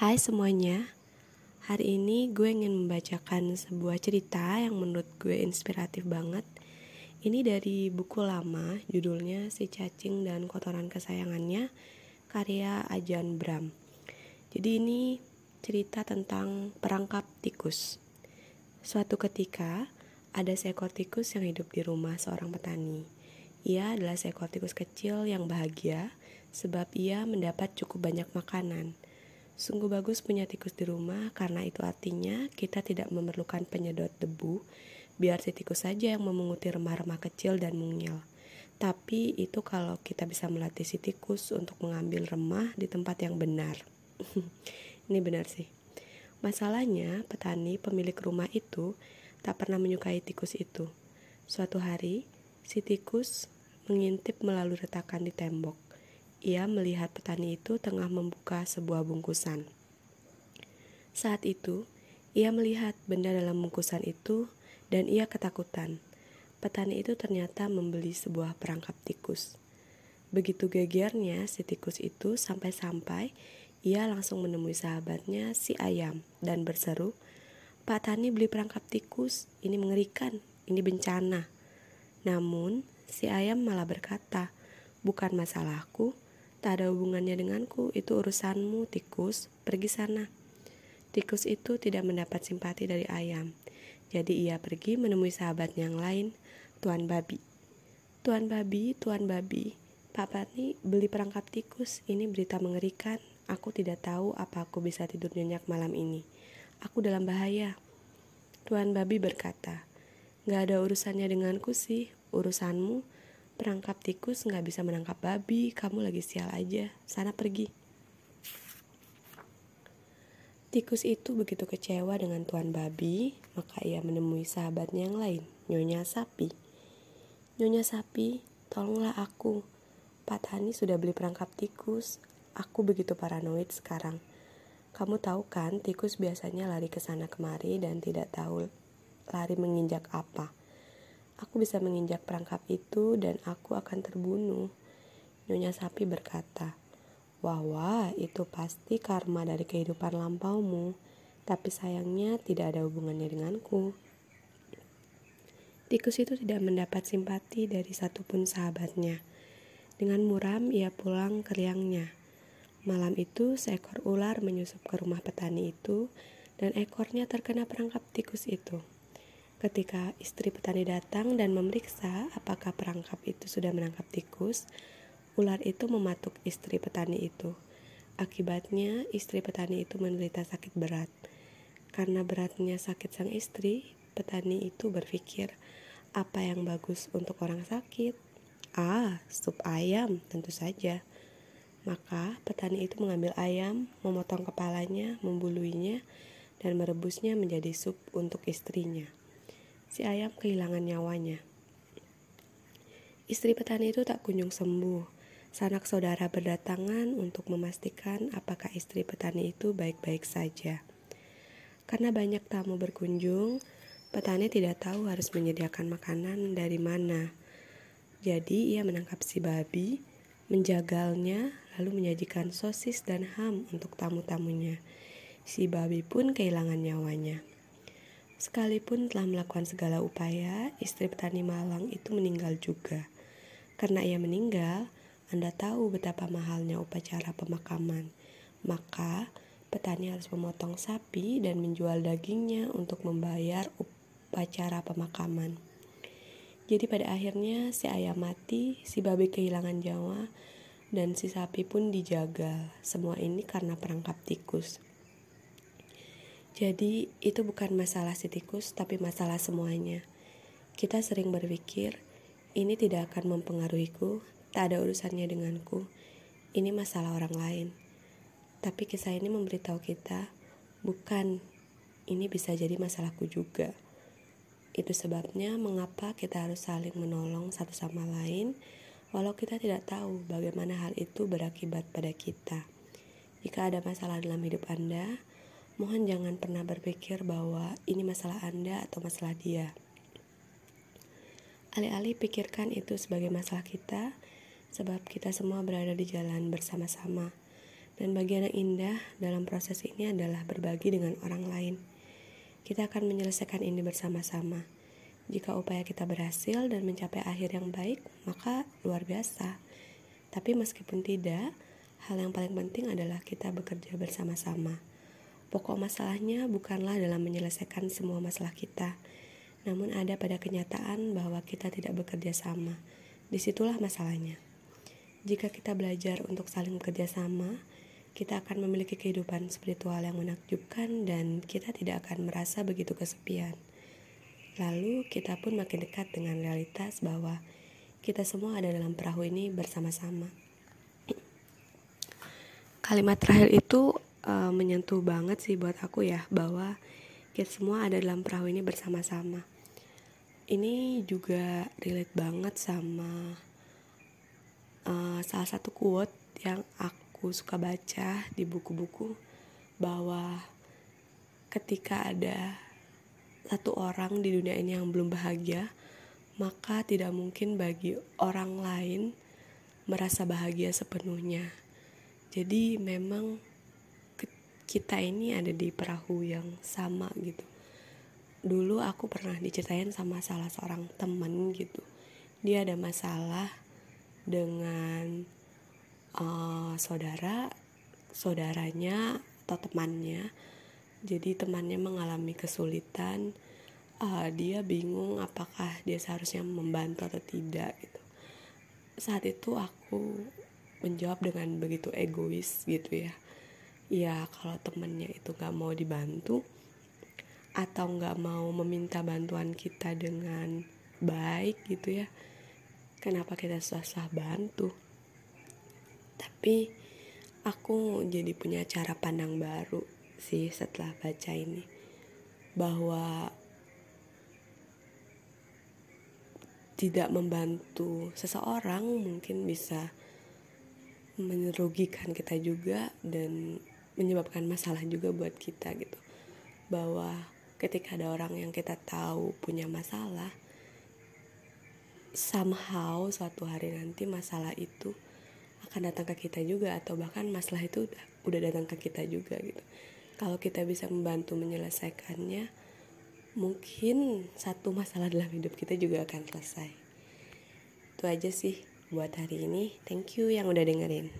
Hai semuanya, hari ini gue ingin membacakan sebuah cerita yang menurut gue inspiratif banget. Ini dari buku lama, judulnya Si Cacing dan Kotoran Kesayangannya, karya Ajan Bram. Jadi ini cerita tentang perangkap tikus. Suatu ketika, ada seekor tikus yang hidup di rumah seorang petani. Ia adalah seekor tikus kecil yang bahagia sebab ia mendapat cukup banyak makanan. Sungguh bagus punya tikus di rumah karena itu artinya kita tidak memerlukan penyedot debu, biar si tikus saja yang memunguti remah-remah kecil dan mungil. Tapi itu kalau kita bisa melatih si tikus untuk mengambil remah di tempat yang benar. Ini benar sih. Masalahnya, petani pemilik rumah itu tak pernah menyukai tikus itu. Suatu hari, si tikus mengintip melalui retakan di tembok ia melihat petani itu tengah membuka sebuah bungkusan. Saat itu, ia melihat benda dalam bungkusan itu dan ia ketakutan. Petani itu ternyata membeli sebuah perangkap tikus. Begitu gegernya si tikus itu sampai-sampai ia langsung menemui sahabatnya si ayam dan berseru, Pak Tani beli perangkap tikus, ini mengerikan, ini bencana. Namun, si ayam malah berkata, bukan masalahku, Tak ada hubungannya denganku, itu urusanmu, tikus. Pergi sana. Tikus itu tidak mendapat simpati dari ayam. Jadi ia pergi menemui sahabatnya yang lain, Tuan Babi. Tuan Babi, Tuan Babi, Pak Patni beli perangkap tikus. Ini berita mengerikan. Aku tidak tahu apa aku bisa tidur nyenyak malam ini. Aku dalam bahaya. Tuan Babi berkata, Gak ada urusannya denganku sih, urusanmu Perangkap tikus nggak bisa menangkap babi, kamu lagi sial aja, sana pergi. Tikus itu begitu kecewa dengan tuan babi, maka ia menemui sahabatnya yang lain, Nyonya Sapi. Nyonya Sapi, tolonglah aku. Pak Tani sudah beli perangkap tikus. Aku begitu paranoid sekarang. Kamu tahu kan, tikus biasanya lari ke sana kemari dan tidak tahu lari menginjak apa. Aku bisa menginjak perangkap itu dan aku akan terbunuh. Nyonya sapi berkata, Wah, wah, itu pasti karma dari kehidupan lampaumu. Tapi sayangnya tidak ada hubungannya denganku. Tikus itu tidak mendapat simpati dari satupun sahabatnya. Dengan muram ia pulang ke liangnya. Malam itu seekor ular menyusup ke rumah petani itu dan ekornya terkena perangkap tikus itu. Ketika istri petani datang dan memeriksa apakah perangkap itu sudah menangkap tikus, ular itu mematuk istri petani itu. Akibatnya, istri petani itu menderita sakit berat. Karena beratnya sakit sang istri, petani itu berpikir, apa yang bagus untuk orang sakit? Ah, sup ayam, tentu saja. Maka petani itu mengambil ayam, memotong kepalanya, membuluinya, dan merebusnya menjadi sup untuk istrinya si ayam kehilangan nyawanya. Istri petani itu tak kunjung sembuh. Sanak saudara berdatangan untuk memastikan apakah istri petani itu baik-baik saja. Karena banyak tamu berkunjung, petani tidak tahu harus menyediakan makanan dari mana. Jadi ia menangkap si babi, menjagalnya, lalu menyajikan sosis dan ham untuk tamu-tamunya. Si babi pun kehilangan nyawanya. Sekalipun telah melakukan segala upaya, istri petani malang itu meninggal juga. Karena ia meninggal, Anda tahu betapa mahalnya upacara pemakaman. Maka, petani harus memotong sapi dan menjual dagingnya untuk membayar upacara pemakaman. Jadi pada akhirnya si ayam mati, si babi kehilangan nyawa, dan si sapi pun dijaga. Semua ini karena perangkap tikus. Jadi, itu bukan masalah si tikus, tapi masalah semuanya. Kita sering berpikir, ini tidak akan mempengaruhiku, tak ada urusannya denganku. Ini masalah orang lain. Tapi kisah ini memberitahu kita, bukan, ini bisa jadi masalahku juga. Itu sebabnya mengapa kita harus saling menolong satu sama lain, walau kita tidak tahu bagaimana hal itu berakibat pada kita. Jika ada masalah dalam hidup Anda, Mohon jangan pernah berpikir bahwa ini masalah Anda atau masalah dia. Alih-alih pikirkan itu sebagai masalah kita, sebab kita semua berada di jalan bersama-sama. Dan bagian yang indah dalam proses ini adalah berbagi dengan orang lain. Kita akan menyelesaikan ini bersama-sama. Jika upaya kita berhasil dan mencapai akhir yang baik, maka luar biasa. Tapi meskipun tidak, hal yang paling penting adalah kita bekerja bersama-sama. Pokok masalahnya bukanlah dalam menyelesaikan semua masalah kita, namun ada pada kenyataan bahwa kita tidak bekerja sama. Di situlah masalahnya. Jika kita belajar untuk saling bekerja sama, kita akan memiliki kehidupan spiritual yang menakjubkan dan kita tidak akan merasa begitu kesepian. Lalu kita pun makin dekat dengan realitas bahwa kita semua ada dalam perahu ini bersama-sama. Kalimat terakhir itu uh, menyentuh banget sih buat aku ya bahwa kita semua ada dalam perahu ini bersama-sama. Ini juga relate banget sama uh, salah satu quote yang aku suka baca di buku-buku bahwa ketika ada satu orang di dunia ini yang belum bahagia, maka tidak mungkin bagi orang lain merasa bahagia sepenuhnya. Jadi memang kita ini ada di perahu yang sama gitu. Dulu aku pernah diceritain sama salah seorang temen gitu. Dia ada masalah dengan uh, saudara saudaranya atau temannya jadi temannya mengalami kesulitan uh, dia bingung apakah dia seharusnya membantu atau tidak gitu saat itu aku menjawab dengan begitu egois gitu ya ya kalau temennya itu gak mau dibantu atau gak mau meminta bantuan kita dengan baik gitu ya kenapa kita susah-susah bantu? Tapi aku jadi punya cara pandang baru sih setelah baca ini bahwa tidak membantu seseorang mungkin bisa merugikan kita juga dan menyebabkan masalah juga buat kita gitu. Bahwa ketika ada orang yang kita tahu punya masalah somehow suatu hari nanti masalah itu akan datang ke kita juga atau bahkan masalah itu udah, udah datang ke kita juga gitu. Kalau kita bisa membantu menyelesaikannya mungkin satu masalah dalam hidup kita juga akan selesai. Itu aja sih buat hari ini. Thank you yang udah dengerin